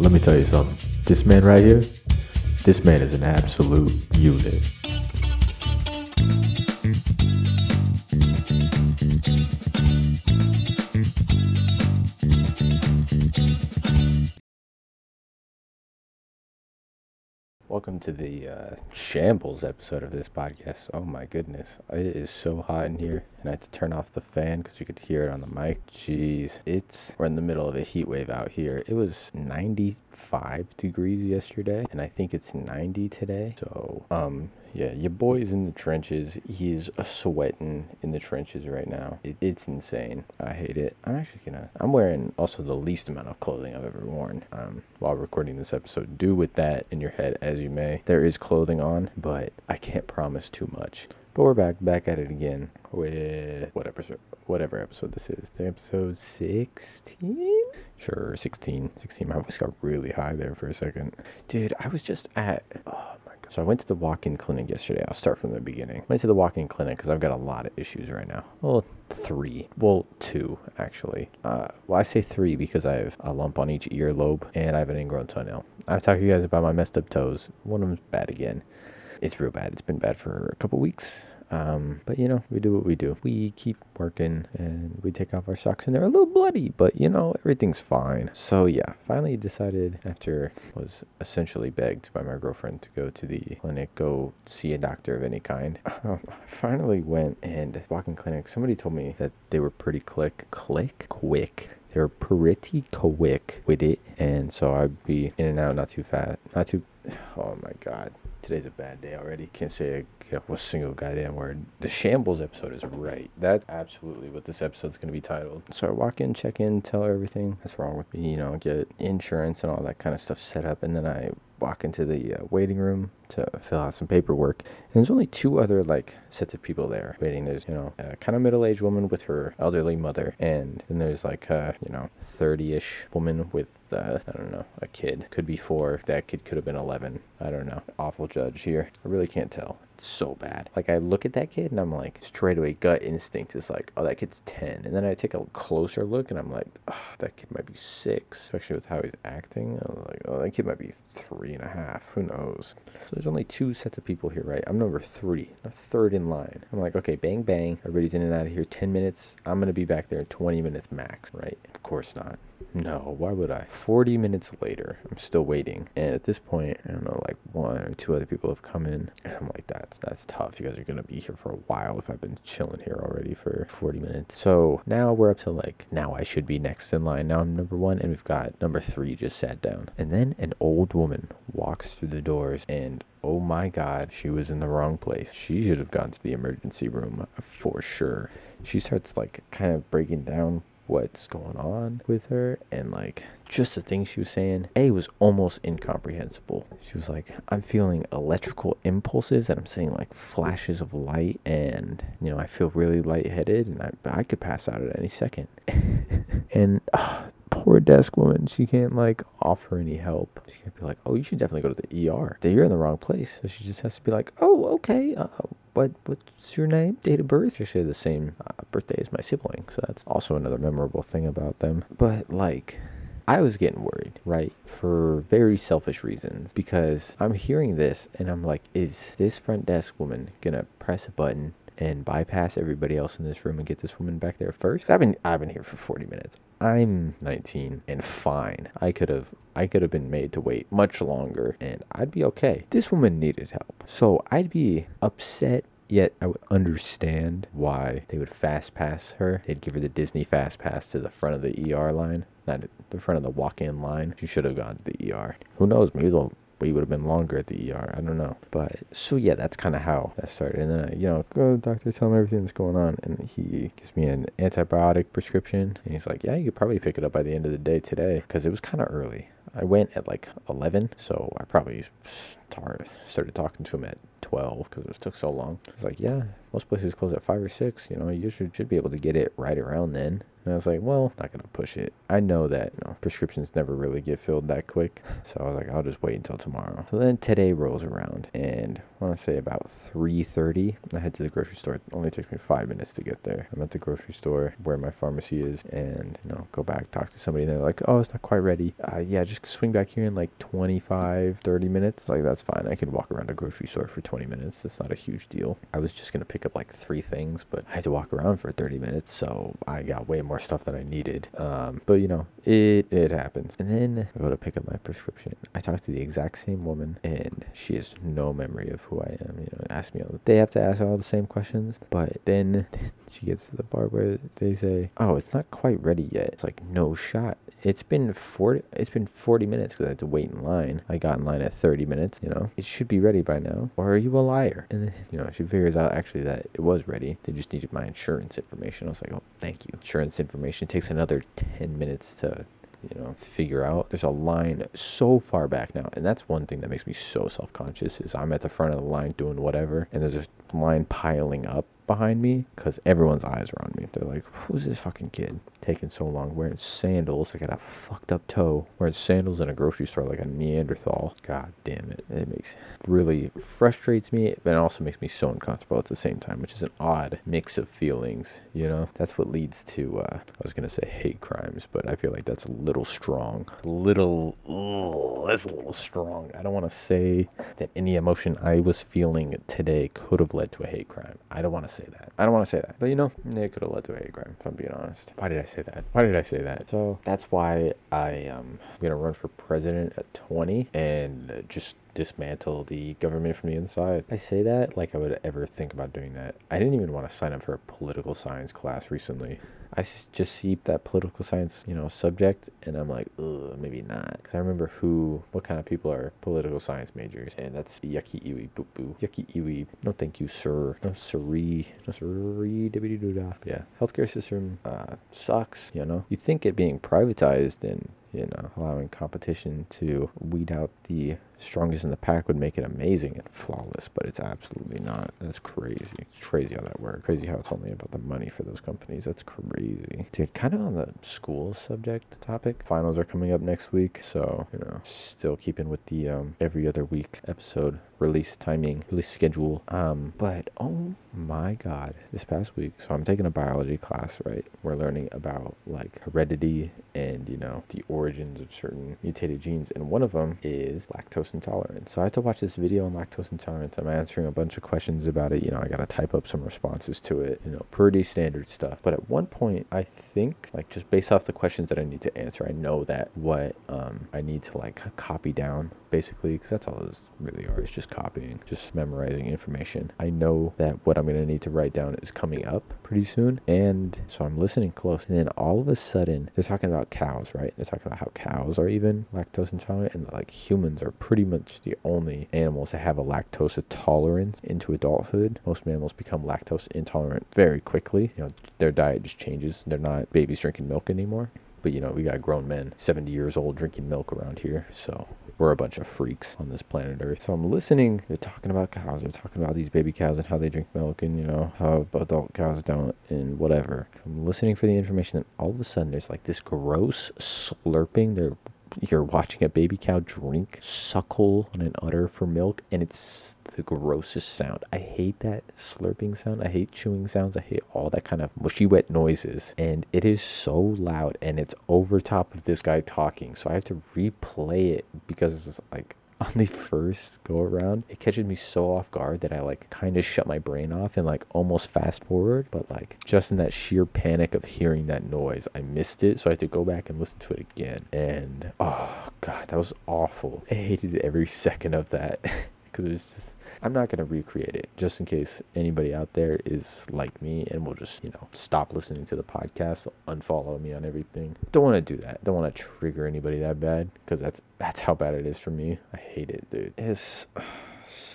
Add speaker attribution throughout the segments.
Speaker 1: Let me tell you something. This man right here, this man is an absolute unit. Welcome to the uh, shambles episode of this podcast. Oh my goodness, it is so hot in here, and I had to turn off the fan because you could hear it on the mic. Jeez, it's we're in the middle of a heat wave out here. It was 95 degrees yesterday, and I think it's 90 today. So, um, yeah, your boy's in the trenches. He's a sweating in the trenches right now. It, it's insane. I hate it. I'm actually gonna. I'm wearing also the least amount of clothing I've ever worn um, while recording this episode. Do with that in your head as you may. There is clothing on, but I can't promise too much. But we're back, back at it again with what episode, whatever episode this is. The episode 16? Sure, 16. 16. My voice got really high there for a second. Dude, I was just at, oh my God. So I went to the walk-in clinic yesterday. I'll start from the beginning. Went to the walk-in clinic because I've got a lot of issues right now. Well, three. Well, two, actually. Uh, well, I say three because I have a lump on each earlobe and I have an ingrown toenail. I've talked to you guys about my messed up toes. One of them's bad again it's real bad. It's been bad for a couple weeks. Um, but you know, we do what we do. We keep working and we take off our socks and they're a little bloody, but you know, everything's fine. So yeah, finally decided after was essentially begged by my girlfriend to go to the clinic, go see a doctor of any kind. Um, I finally went and walking clinic. Somebody told me that they were pretty click, click, quick they were pretty quick with it, and so I'd be in and out, not too fast, not too. Oh my god, today's a bad day already. Can't say a, a single goddamn word. The shambles episode is right. That's absolutely what this episode's gonna be titled. So I walk in, check in, tell her everything that's wrong with me. You know, get insurance and all that kind of stuff set up, and then I walk into the uh, waiting room to fill out some paperwork. And there's only two other like sets of people there waiting. There's you know a kind of middle-aged woman with her elderly mother, and then there's like a you know 30-ish woman with uh, I don't know a kid. Could be four. That kid could have been 11. I don't know. Awful judge here. I really can't tell so bad. Like I look at that kid and I'm like, straight away gut instinct is like, oh that kid's ten. And then I take a closer look and I'm like, oh, that kid might be six. Especially with how he's acting. I was like, oh that kid might be three and a half. Who knows? So there's only two sets of people here, right? I'm number three, I'm third in line. I'm like, okay, bang bang. Everybody's in and out of here. Ten minutes. I'm gonna be back there in 20 minutes max, right? Of course not. No, why would I? 40 minutes later, I'm still waiting. And at this point, I don't know, like one or two other people have come in. And I'm like, that's that's tough. You guys are gonna be here for a while if I've been chilling here already for 40 minutes. So now we're up to like now I should be next in line. Now I'm number one and we've got number three just sat down. And then an old woman walks through the doors and oh my god, she was in the wrong place. She should have gone to the emergency room for sure. She starts like kind of breaking down what's going on with her and like just the things she was saying a was almost incomprehensible she was like i'm feeling electrical impulses and i'm seeing like flashes of light and you know i feel really lightheaded and i, I could pass out at any second and uh, poor desk woman she can't like offer any help she can't be like oh you should definitely go to the er you're in the wrong place so she just has to be like oh okay uh, what what's your name? Date of birth? Actually, the same uh, birthday as my sibling, so that's also another memorable thing about them. But like. I was getting worried, right? For very selfish reasons. Because I'm hearing this and I'm like, is this front desk woman gonna press a button and bypass everybody else in this room and get this woman back there first? I've been I've been here for 40 minutes. I'm 19 and fine. I could have I could have been made to wait much longer and I'd be okay. This woman needed help. So I'd be upset Yet I would understand why they would fast pass her. They'd give her the Disney fast pass to the front of the ER line, not the front of the walk-in line. She should have gone to the ER. Who knows? Maybe they'll wait would have been longer at the ER. I don't know. But so yeah, that's kind of how that started. And then I, you know, go to the doctor, tell him everything that's going on, and he gives me an antibiotic prescription. And he's like, yeah, you could probably pick it up by the end of the day today because it was kind of early. I went at like 11, so I probably tar- started talking to him at 12 because it took so long. He's like, yeah, most places close at 5 or 6. You know, you should, should be able to get it right around then. And I was like, well, not going to push it. I know that you know, prescriptions never really get filled that quick. So I was like, I'll just wait until tomorrow. So then today rolls around and I want to say about 3.30, I head to the grocery store. It only takes me five minutes to get there. I'm at the grocery store where my pharmacy is and, you know, go back, talk to somebody. And they're like, oh, it's not quite ready. Uh, yeah, just swing back here in like 25, 30 minutes. Like, that's fine. I can walk around a grocery store for 20 minutes. It's not a huge deal. I was just going to pick up like three things, but I had to walk around for 30 minutes. So I got way more stuff than I needed. Um, but, you know, it, it happens. And then I go to pick up my prescription. I talk to the exact same woman and she has no memory of who I am. You know, ask me all. The, They have to ask all the same questions, but then she gets to the part where they say, "Oh, it's not quite ready yet." It's like no shot. It's been forty. It's been forty minutes because I had to wait in line. I got in line at thirty minutes. You know, it should be ready by now. Or are you a liar? And then you know she figures out actually that it was ready. They just needed my insurance information. I was like, "Oh, thank you." Insurance information takes another ten minutes to you know figure out there's a line so far back now and that's one thing that makes me so self-conscious is i'm at the front of the line doing whatever and there's a line piling up behind me because everyone's eyes are on me. They're like, who's this fucking kid taking so long wearing sandals? I got a fucked up toe wearing sandals in a grocery store like a Neanderthal. God damn it. It makes really frustrates me, but it also makes me so uncomfortable at the same time, which is an odd mix of feelings, you know? That's what leads to, uh, I was going to say hate crimes, but I feel like that's a little strong. A little, that's a little strong. I don't want to say that any emotion I was feeling today could have led to a hate crime. I don't want to say that. I don't want to say that. But you know, it could have led to a hate crime, if I'm being honest. Why did I say that? Why did I say that? So that's why I um, I'm gonna run for president at 20 and just dismantle the government from the inside. I say that like I would ever think about doing that. I didn't even want to sign up for a political science class recently. I just see that political science, you know, subject, and I'm like, ugh, maybe not. Because I remember who, what kind of people are political science majors, and that's yucky iwi boo boo. Yucky iwi. No, thank you, sir. No, siree. No, siree. da. Yeah, healthcare system uh, sucks. You know, you think it being privatized and you know, allowing competition to weed out the strongest in the pack would make it amazing and flawless, but it's absolutely not. That's crazy. It's crazy how that works. Crazy how it's only about the money for those companies. That's crazy. Dude, kind of on the school subject topic. Finals are coming up next week, so, you know, still keeping with the um, every other week episode release timing, release schedule. Um, but oh my god, this past week, so I'm taking a biology class, right? We're learning about like heredity and, you know, the origins of certain mutated genes, and one of them is lactose intolerance. So I had to watch this video on lactose intolerance. I'm answering a bunch of questions about it. You know, I got to type up some responses to it, you know, pretty standard stuff. But at one point, I think, like, just based off the questions that I need to answer, I know that what um, I need to like copy down basically, because that's all this really are. is just copying, just memorizing information. I know that what I'm going to need to write down is coming up pretty soon. And so I'm listening close. And then all of a sudden, they're talking about cows, right? They're talking about how cows are even lactose intolerant and like humans are pretty much the only animals that have a lactose tolerance into adulthood. Most mammals become lactose intolerant very quickly. You know, their diet just changes. They're not babies drinking milk anymore. But you know, we got grown men, 70 years old, drinking milk around here. So we're a bunch of freaks on this planet Earth. So I'm listening. They're talking about cows. They're talking about these baby cows and how they drink milk and, you know, how adult cows don't and whatever. I'm listening for the information. And all of a sudden, there's like this gross slurping. They're you're watching a baby cow drink, suckle on an udder for milk, and it's the grossest sound. I hate that slurping sound. I hate chewing sounds. I hate all that kind of mushy wet noises. And it is so loud and it's over top of this guy talking. So I have to replay it because it's like on the first go around, it catches me so off guard that I like kind of shut my brain off and like almost fast forward. But like just in that sheer panic of hearing that noise, I missed it. So I had to go back and listen to it again. And oh god, that was awful. I hated every second of that because it was just I'm not going to recreate it just in case anybody out there is like me and will just, you know, stop listening to the podcast, unfollow me on everything. Don't want to do that. Don't want to trigger anybody that bad because that's that's how bad it is for me. I hate it, dude. It's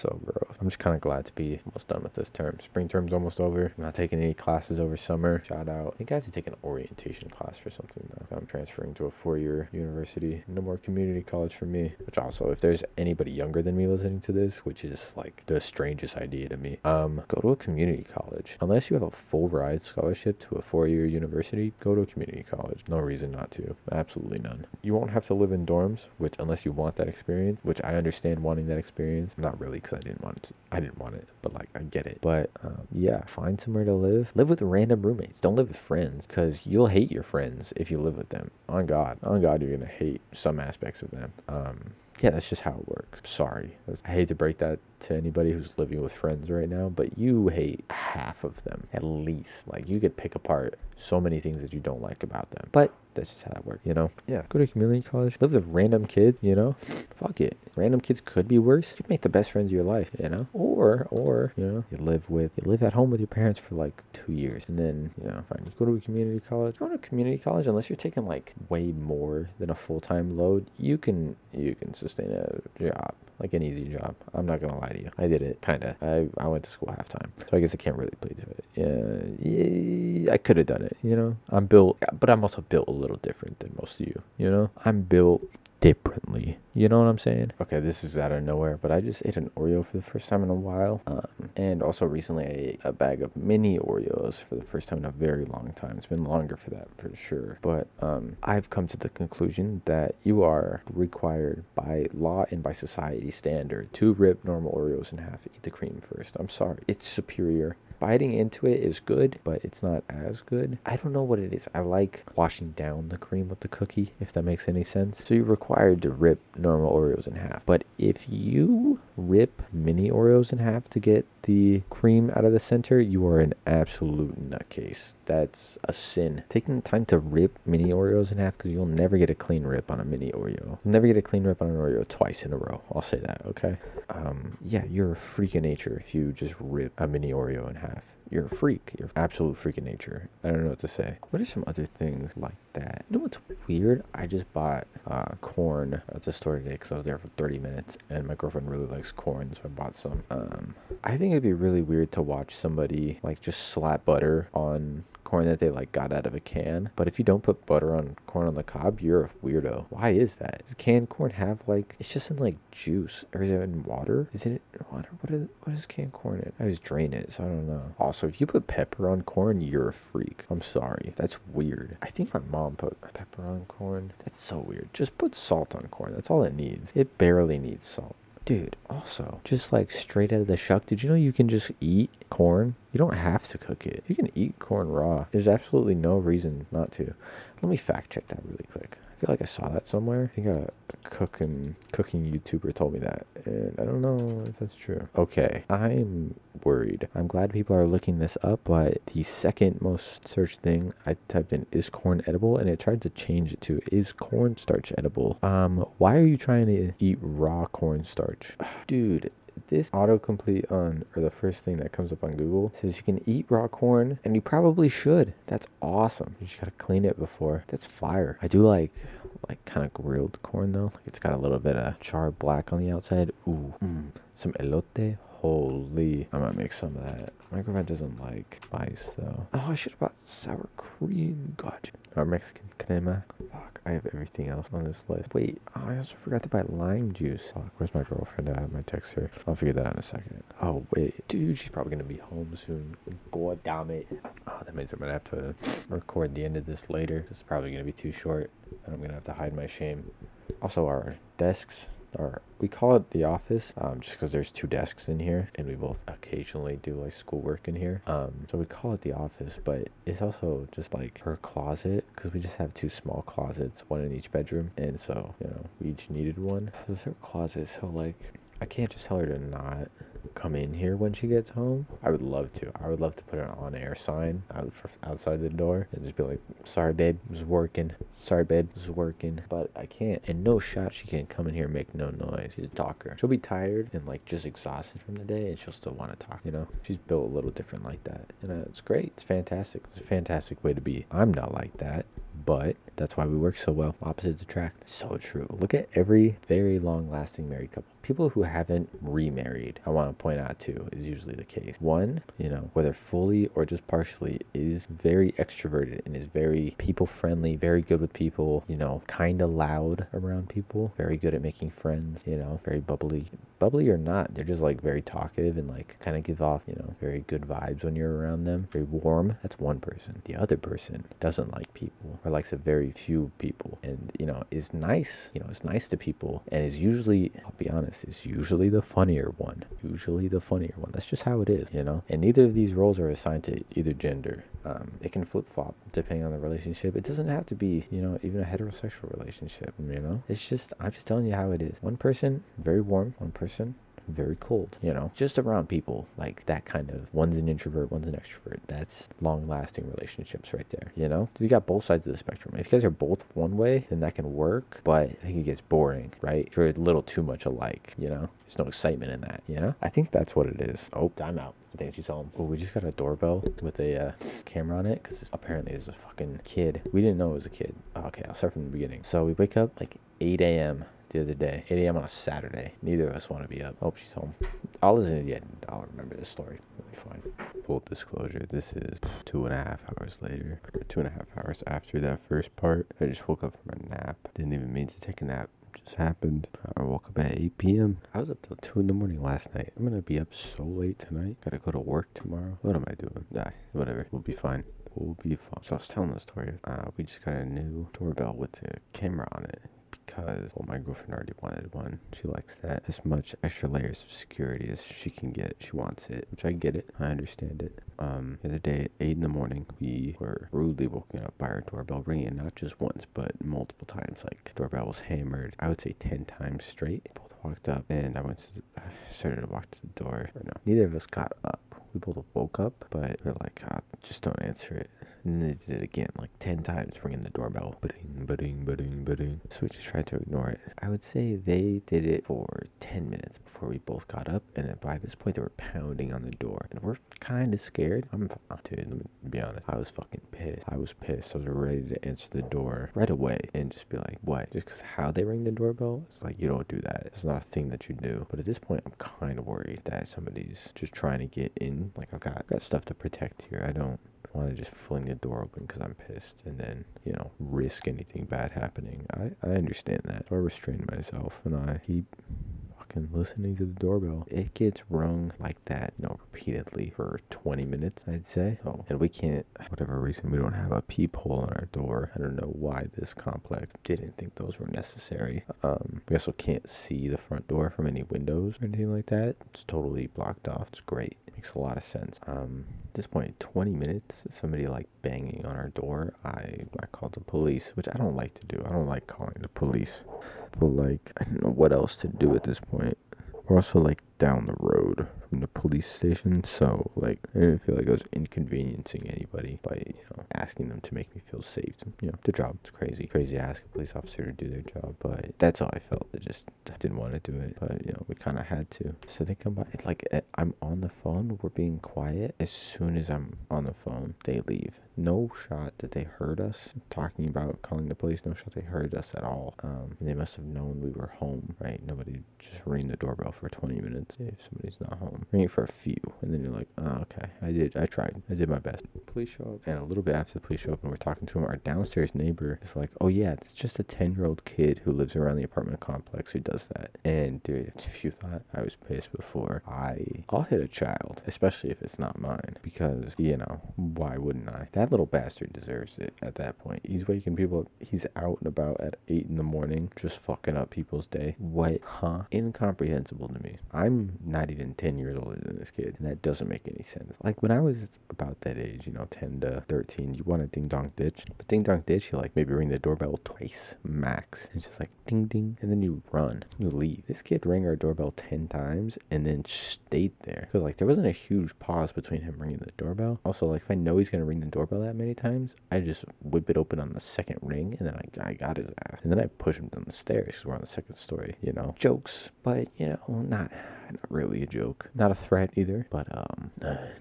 Speaker 1: so gross. I'm just kind of glad to be almost done with this term. Spring term's almost over. I'm not taking any classes over summer. Shout out. I think I have to take an orientation class for something though. I'm transferring to a four-year university. No more community college for me. Which also, if there's anybody younger than me listening to this, which is like the strangest idea to me, um, go to a community college. Unless you have a full ride scholarship to a four-year university, go to a community college. No reason not to. Absolutely none. You won't have to live in dorms, which unless you want that experience, which I understand wanting that experience. Not really, because I didn't want it. I didn't want it, but like I get it. But um, yeah, find somewhere to live. Live with random roommates. Don't live with friends, because you'll hate your friends if you live with them. On God, on God, you're gonna hate some aspects of them. Um, yeah, that's just how it works. Sorry. I hate to break that to anybody who's living with friends right now, but you hate half of them at least. Like you could pick apart so many things that you don't like about them. But that's just how that works, you know? Yeah. Go to community college, live with random kids, you know? Fuck it. Random kids could be worse. You could make the best friends of your life, you know? Or, or, you know, you live with, you live at home with your parents for like two years. And then, you know, fine. You go to a community college. Go to a community college, unless you're taking like way more than a full time load, you can, you can sustain a job like an easy job. I'm not gonna lie to you. I did it, kinda. I, I went to school half time, so I guess I can't really plead to it. Yeah, yeah I could have done it. You know, I'm built, but I'm also built a little different than most of you. You know, I'm built differently. You know what I'm saying? Okay, this is out of nowhere, but I just ate an Oreo for the first time in a while. Um, and also recently I ate a bag of mini Oreos for the first time in a very long time. It's been longer for that for sure. But um, I've come to the conclusion that you are required by law and by society standard to rip normal Oreos in half. Eat the cream first. I'm sorry. It's superior biting into it is good, but it's not as good. I don't know what it is. I like washing down the cream with the cookie, if that makes any sense. So you're required to rip normal Oreos in half. But if you rip mini Oreos in half to get the cream out of the center, you are an absolute nutcase. That's a sin. Taking the time to rip mini Oreos in half because you'll never get a clean rip on a mini Oreo. You'll never get a clean rip on an Oreo twice in a row. I'll say that, okay? Um, yeah, you're a freak of nature if you just rip a mini Oreo in half you're a freak. You're absolute freak in nature. I don't know what to say. What are some other things like that? You know what's weird? I just bought uh, corn at the store today because I was there for 30 minutes, and my girlfriend really likes corn, so I bought some. Um, I think it'd be really weird to watch somebody like just slap butter on corn that they like got out of a can. But if you don't put butter on corn on the cob, you're a weirdo. Why is that? Does canned corn have like it's just in like juice or is it in water? Is it in water? What is what is canned corn in? I just drain it, so I don't know. Also, if you put pepper on corn, you're a freak. I'm sorry. That's weird. I think my mom put pepper on corn. That's so weird. Just put salt on corn. That's all it needs. It barely needs salt. Dude, also, just like straight out of the shuck, did you know you can just eat corn? You don't have to cook it. You can eat corn raw. There's absolutely no reason not to. Let me fact check that really quick. I feel like I saw that somewhere. I think a, cooking cooking YouTuber told me that, and I don't know if that's true. Okay, I'm worried. I'm glad people are looking this up, but the second most searched thing I typed in is corn edible, and it tried to change it to is cornstarch edible. Um, why are you trying to eat raw cornstarch, dude? This autocomplete on or the first thing that comes up on Google says you can eat raw corn and you probably should. That's awesome. You just gotta clean it before. That's fire. I do like like kind of grilled corn though. Like it's got a little bit of char black on the outside. Ooh, mm. some elote. Holy, I might make some of that. My girlfriend doesn't like spice though. Oh, I should have bought sour cream. God, or Mexican crema. Fuck, I have everything else on this list. Wait, oh, I also forgot to buy lime juice. Fuck, where's my girlfriend? I have my text here. I'll figure that out in a second. Oh wait, dude, she's probably gonna be home soon. God damn it. Oh, that means I'm gonna have to record the end of this later. This is probably gonna be too short, and I'm gonna have to hide my shame. Also, our desks or we call it the office um, just because there's two desks in here and we both occasionally do like schoolwork in here. Um, so we call it the office but it's also just like her closet because we just have two small closets one in each bedroom and so you know we each needed one. So it's her closet so like I can't just tell her to not come in here when she gets home. I would love to. I would love to put an on-air sign out for, outside the door and just be like, "Sorry, babe, was working. Sorry, babe, was working." But I can't. And no shot she can come in here and make no noise. She's a talker. She'll be tired and like just exhausted from the day, and she'll still want to talk. You know, she's built a little different like that, and uh, it's great. It's fantastic. It's a fantastic way to be. I'm not like that. But that's why we work so well. Opposites attract. So true. Look at every very long lasting married couple. People who haven't remarried, I want to point out too, is usually the case. One, you know, whether fully or just partially, is very extroverted and is very people friendly, very good with people, you know, kind of loud around people, very good at making friends, you know, very bubbly. Bubbly or not, they're just like very talkative and like kind of give off, you know, very good vibes when you're around them. Very warm. That's one person. The other person doesn't like people or likes a very few people and, you know, is nice, you know, is nice to people and is usually, I'll be honest, is usually the funnier one. Usually the funnier one. That's just how it is, you know? And neither of these roles are assigned to either gender. Um, it can flip flop depending on the relationship. It doesn't have to be, you know, even a heterosexual relationship, you know? It's just, I'm just telling you how it is. One person, very warm. One person, very cold, you know, just around people like that kind of one's an introvert, one's an extrovert. That's long lasting relationships right there, you know? So you got both sides of the spectrum. If you guys are both one way, then that can work, but I think it gets boring, right? You're a little too much alike, you know? There's no excitement in that, you know? I think that's what it is. Oh, time out. I think she's home. Oh, we just got a doorbell with a uh, camera on it because apparently there's a fucking kid. We didn't know it was a kid. Okay, I'll start from the beginning. So we wake up like 8 a.m the other day, 8 a.m. on a Saturday. Neither of us want to be up. Hope she's home. I'll listen to the end. I'll remember this story. It'll be fine. Full disclosure, this is two and a half hours later, or two and a half hours after that first part. I just woke up from a nap. Didn't even mean to take a nap. Just happened. I woke up at 8 p.m. I was up till 2 in the morning last night. I'm gonna be up so late tonight. Gotta go to work tomorrow. What am I doing? Nah, whatever. We'll be fine We'll be fine. So I was telling the story. Uh, we just got a new doorbell with the camera on it because well my girlfriend already wanted one. She likes that. As much extra layers of security as she can get she wants it which i get it. I understand it. Um the other day at 8 in the morning we were rudely woken up by our doorbell ringing not just once but multiple times. Like doorbell was hammered i would say 10 times straight. Both walked up and i went to the, I started to walk to the door. Or no neither of us got up. We both woke up but we're like oh, just don't answer it and then they did it again, like 10 times, ringing the doorbell. Ba-ding, ba-ding, ba-ding, ba-ding. So we just tried to ignore it. I would say they did it for 10 minutes before we both got up. And then by this point, they were pounding on the door. And we're kind of scared. I'm, dude, let me be honest. I was fucking pissed. I was pissed. I was ready to answer the door right away and just be like, what? Just because how they ring the doorbell? It's like, you don't do that. It's not a thing that you do. But at this point, I'm kind of worried that somebody's just trying to get in. Like, I've got, I've got stuff to protect here. I don't want to just fling the door open because I'm pissed and then, you know, risk anything bad happening. I, I understand that. So I restrain myself and I keep fucking listening to the doorbell. It gets rung like that, you know, repeatedly for 20 minutes, I'd say. Oh, and we can't, whatever reason, we don't have a peephole on our door. I don't know why this complex didn't think those were necessary. Um, we also can't see the front door from any windows or anything like that. It's totally blocked off. It's great. It makes a lot of sense. Um, at this point, 20 minutes, somebody like banging on our door. I, I called the police, which I don't like to do. I don't like calling the police. But like, I don't know what else to do at this point. We're also like down the road from the police station, so like I didn't feel like I was inconveniencing anybody by you know asking them to make me feel safe. You know, the job it's crazy, crazy to ask a police officer to do their job, but that's how I felt. I just didn't want to do it, but you know we kind of had to. So they come by, like eh, I'm on the phone, we're being quiet. As soon as I'm on the phone, they leave. No shot that they heard us talking about calling the police. No shot they heard us at all. Um, they must have known we were home, right? Nobody just ring the doorbell for 20 minutes if somebody's not home. Ring it for a few, and then you're like, oh, okay, I did, I tried, I did my best. Police show up, and a little bit after the police show up, and we're talking to him. Our downstairs neighbor is like, oh yeah, it's just a 10 year old kid who lives around the apartment complex who does that. And dude, if you thought I was pissed before, I, I'll hit a child, especially if it's not mine, because you know, why wouldn't I? That little bastard deserves it at that point. He's waking people. up, He's out and about at eight in the morning, just fucking up people's day. What? Huh? Incomprehensible to me. I'm not even 10 years older than this kid, and that doesn't make any sense. Like when I was about that age, you know, 10 to 13, you want to ding dong ditch, but ding dong ditch, you like maybe ring the doorbell twice max. It's just like ding ding, and then you run, you leave. This kid rang our doorbell 10 times and then stayed there because like there wasn't a huge pause between him ringing the doorbell. Also, like if I know he's gonna ring the doorbell that many times, I just whip it open on the second ring and then I, I got his ass, and then I push him down the stairs because we're on the second story. You know, jokes, but you know, not not really a joke. Not a threat either, but um,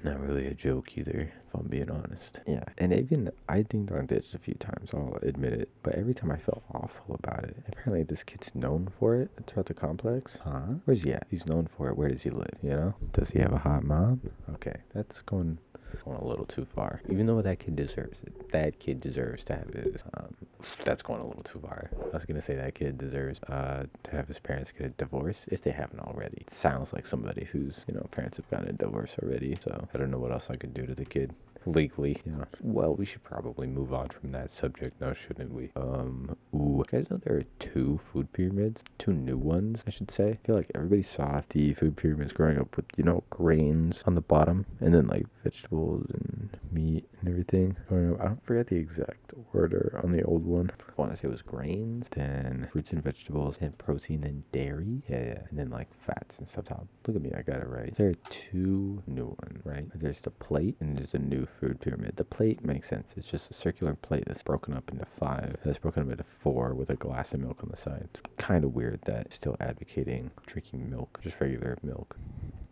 Speaker 1: not really a joke either. If I'm being honest. Yeah, and even I ding dong ditched a few times. I'll admit it. But every time I felt awful about it. Apparently, this kid's known for it throughout the complex. Huh? Where's he at? He's known for it. Where does he live? You know? Does he have a hot mom? Okay, that's going going a little too far. Even though that kid deserves it. That kid deserves to have his. Um, that's going a little too far. I was gonna say that kid deserves uh, to have his parents get a divorce if they haven't already. It sounds like somebody whose you know parents have gotten a divorce already. So I don't know what else I could do to the kid legally, Yeah. Well, we should probably move on from that subject now, shouldn't we? Um, ooh, you guys know there are two food pyramids, two new ones, I should say. I feel like everybody saw the food pyramids growing up with, you know, grains on the bottom, and then like vegetables and meat and everything. I don't forget the exact order on the old one. I want to say it was grains, then fruits and vegetables, and protein and dairy. Yeah, yeah, and then like fats and stuff. Look at me, I got it right. There are two new ones, right? There's the plate and there's a new food pyramid. The plate makes sense. It's just a circular plate that's broken up into five. That's broken up into four with a glass of milk on the side. It's kind of weird that still advocating drinking milk, just regular milk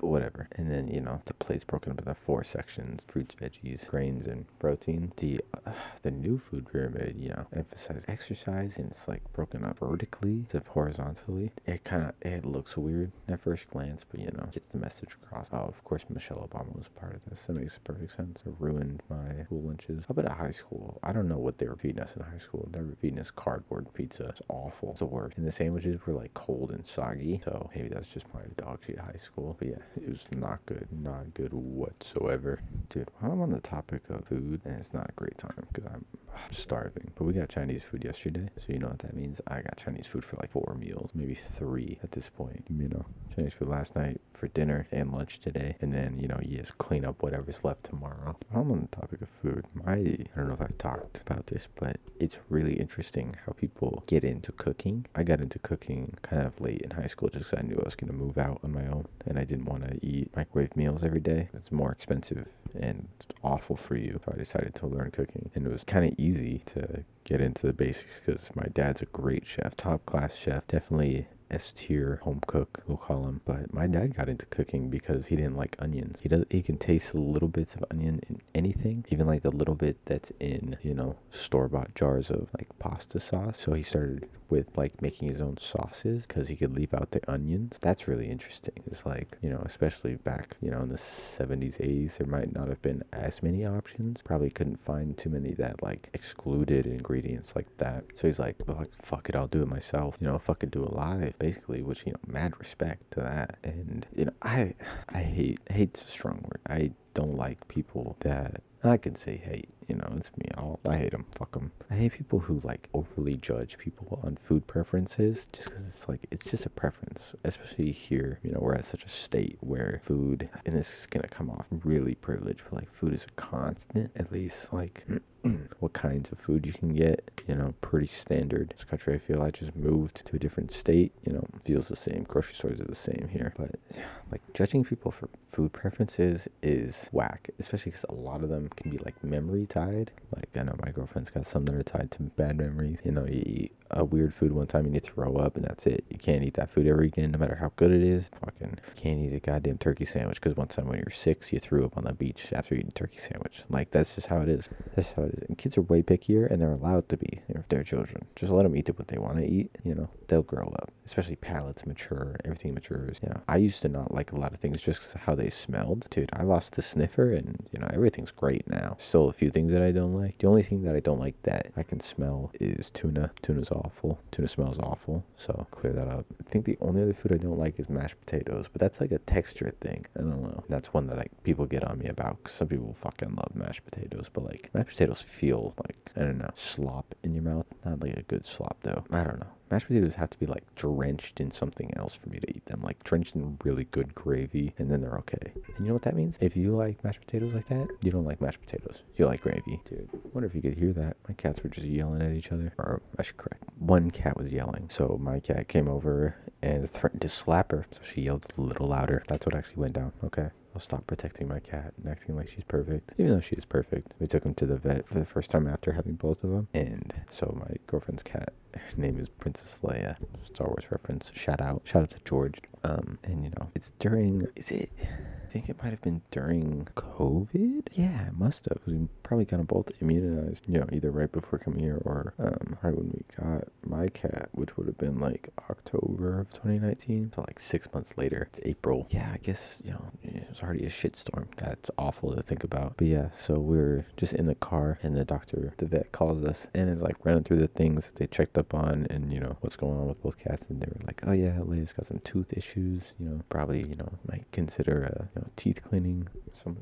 Speaker 1: but whatever. And then, you know, the plate's broken up into four sections fruits, veggies, grains, and protein. The uh, the new food pyramid, you know, emphasizes exercise and it's like broken up vertically instead of horizontally. It kind of it looks weird at first glance, but you know, gets the message across. Oh, of course, Michelle Obama was part of this. That makes perfect sense. It ruined my school lunches. How about at high school? I don't know what they were feeding us in high school. They were feeding us cardboard pizza. It's awful. It's the worst. And the sandwiches were like cold and soggy. So maybe that's just my dog shit high school. But yeah, it was not good, not good whatsoever. Dude, I'm on the topic of food, and it's not a great time because I'm starving. But we got Chinese food yesterday, so you know what that means. I got Chinese food for like four meals, maybe three at this point. You know, Chinese food last night for dinner and lunch today, and then you know you just clean up whatever's left tomorrow. I'm on the topic of food, my I don't know if I've talked about this, but it's really interesting how people get into cooking. I got into cooking kind of late in high school just because I knew I was gonna move out on my own, and I didn't want to eat microwave meals every day. It's more expensive and awful for you. So I decided to learn cooking. And it was kind of easy to get into the basics because my dad's a great chef, top class chef. Definitely S tier home cook, we'll call him. But my dad got into cooking because he didn't like onions. He does he can taste little bits of onion in anything, even like the little bit that's in, you know, store bought jars of like pasta sauce. So he started with like making his own sauces because he could leave out the onions. That's really interesting. It's like, you know, especially back, you know, in the 70s, 80s, there might not have been as many options. Probably couldn't find too many that like excluded ingredients like that. So he's like, well, like, fuck it, I'll do it myself. You know, fuck it, do it live basically, which you know, mad respect to that. And you know, I I hate hate's a strong word. I don't like people that I can say hate. You know, it's me. I'll, I hate them. Fuck them. I hate people who like overly judge people on food preferences just because it's like it's just a preference. Especially here, you know, we're at such a state where food, and this is gonna come off really privileged, but like food is a constant. At least like what kinds of food you can get, you know, pretty standard. This country, I feel I just moved to a different state, you know, feels the same. Grocery stores are the same here. But like judging people for food preferences is whack, especially because a lot of them can be like memory tied. Like I know my girlfriend's got some that are tied to bad memories. You know, you eat a weird food one time and you throw up and that's it. You can't eat that food ever again, no matter how good it is. Fucking can't eat a goddamn turkey sandwich because one time when you were six, you threw up on the beach after eating turkey sandwich. Like that's just how it is. That's how it is. And kids are way pickier and they're allowed to be if they're children. Just let them eat what they want to eat. You know, they'll grow up. Especially palates mature, everything matures. You know, I used to not like a lot of things just how they smelled. Dude, I lost the sniffer and you know everything's great now. Still a few things that I don't like. The only thing that I don't like that I can smell is tuna. Tuna's awful. Tuna smells awful. So clear that up. I think the only other food I don't like is mashed potatoes, but that's like a texture thing. I don't know. That's one that like people get on me about. Cause some people fucking love mashed potatoes, but like mashed potatoes feel like I don't know slop in your mouth. Not like a good slop though. I don't know. Mashed potatoes have to be like drenched in something else for me to eat them. Like drenched in really good gravy, and then they're okay. And you know what that means? If you like mashed potatoes like that, you don't like mashed potatoes. You like gravy, dude. Wonder if you could hear that. My cats were just yelling at each other. Or I should correct. One cat was yelling, so my cat came over and threatened to slap her. So she yelled a little louder. That's what actually went down. Okay. I'll stop protecting my cat and acting like she's perfect, even though she is perfect. We took him to the vet for the first time after having both of them, and so my girlfriend's cat, her name is Princess Leia. Star Wars reference. Shout out, shout out to George. Um, and you know, it's during. Is it? I think it might have been during COVID. Yeah, it must have. We probably kind of both immunized. You know, either right before coming here or um, right when we got my cat, which would have been like October of 2019. So like six months later, it's April. Yeah, I guess you know it was already a shitstorm. That's awful to think about. But yeah, so we are just in the car, and the doctor, the vet, calls us and is like running through the things that they checked up on, and you know what's going on with both cats. And they were like, "Oh yeah, Leia's got some tooth issues. You know, probably you know might consider a you know, teeth cleaning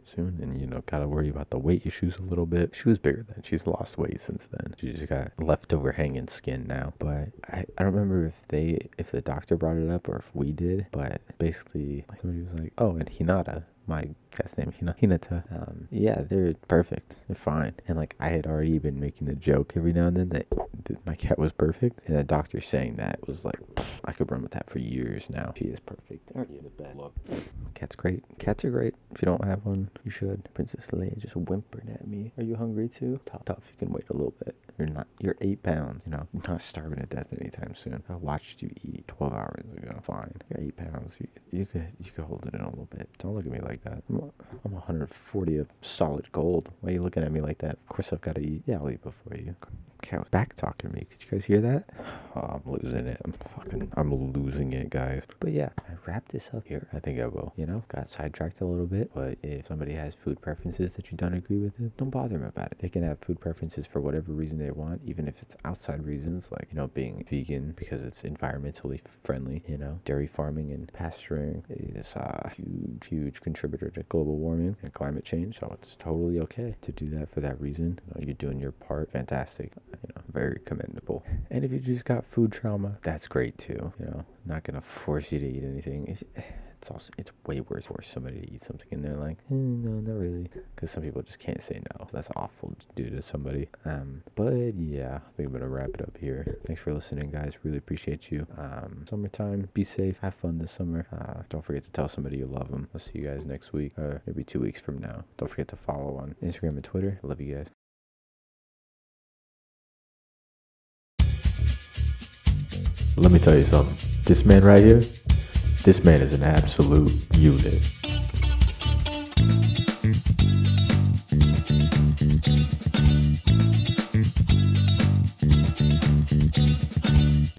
Speaker 1: soon, and you know gotta worry about the weight issues a little bit. She was bigger then. She's lost weight since then. She just got leftover hanging skin now. But I, I don't remember if they if the doctor brought it up or if we did. But basically, somebody was like, "Oh, and Hinata." My cat's name Hina, Hinata. Um, yeah, they're perfect. They're fine. And like I had already been making the joke every now and then that, that my cat was perfect, and the doctor saying that was like I could run with that for years now. She is perfect. Aren't you the best? Look, cat's great. Cats are great. If you don't have one, you should. Princess Leia just whimpered at me. Are you hungry too? Tough, tough. You can wait a little bit. You're not. You're eight pounds. You know, not starving to death anytime soon. I watched you eat 12 hours ago. Fine. You're eight pounds. You, you could you could hold it in a little bit. Don't look at me like that. I'm, I'm 140 of solid gold. Why are you looking at me like that? Of course I've got to eat. Yeah, I'll eat before you. Was back talking to me. Could you guys hear that? Oh, I'm losing it. I'm fucking, I'm losing it, guys. But yeah, I wrap this up here. I think I will. You know, got sidetracked a little bit. But if somebody has food preferences that you don't agree with, it, don't bother them about it. They can have food preferences for whatever reason they want, even if it's outside reasons, like you know, being vegan because it's environmentally friendly. You know, dairy farming and pasturing is a huge, huge contributor to global warming and climate change. So it's totally okay to do that for that reason. You know, you're doing your part. Fantastic you know, very commendable. And if you just got food trauma, that's great too. You know, not gonna force you to eat anything. It's, it's also it's way worse for somebody to eat something and they're like, eh, no, not really, because some people just can't say no. That's awful to do to somebody. Um, but yeah, I think I'm gonna wrap it up here. Thanks for listening, guys. Really appreciate you. Um, summertime, be safe, have fun this summer. Uh, don't forget to tell somebody you love them. I'll see you guys next week, or maybe two weeks from now. Don't forget to follow on Instagram and Twitter. Love you guys. Let me tell you something. This man right here, this man is an absolute unit.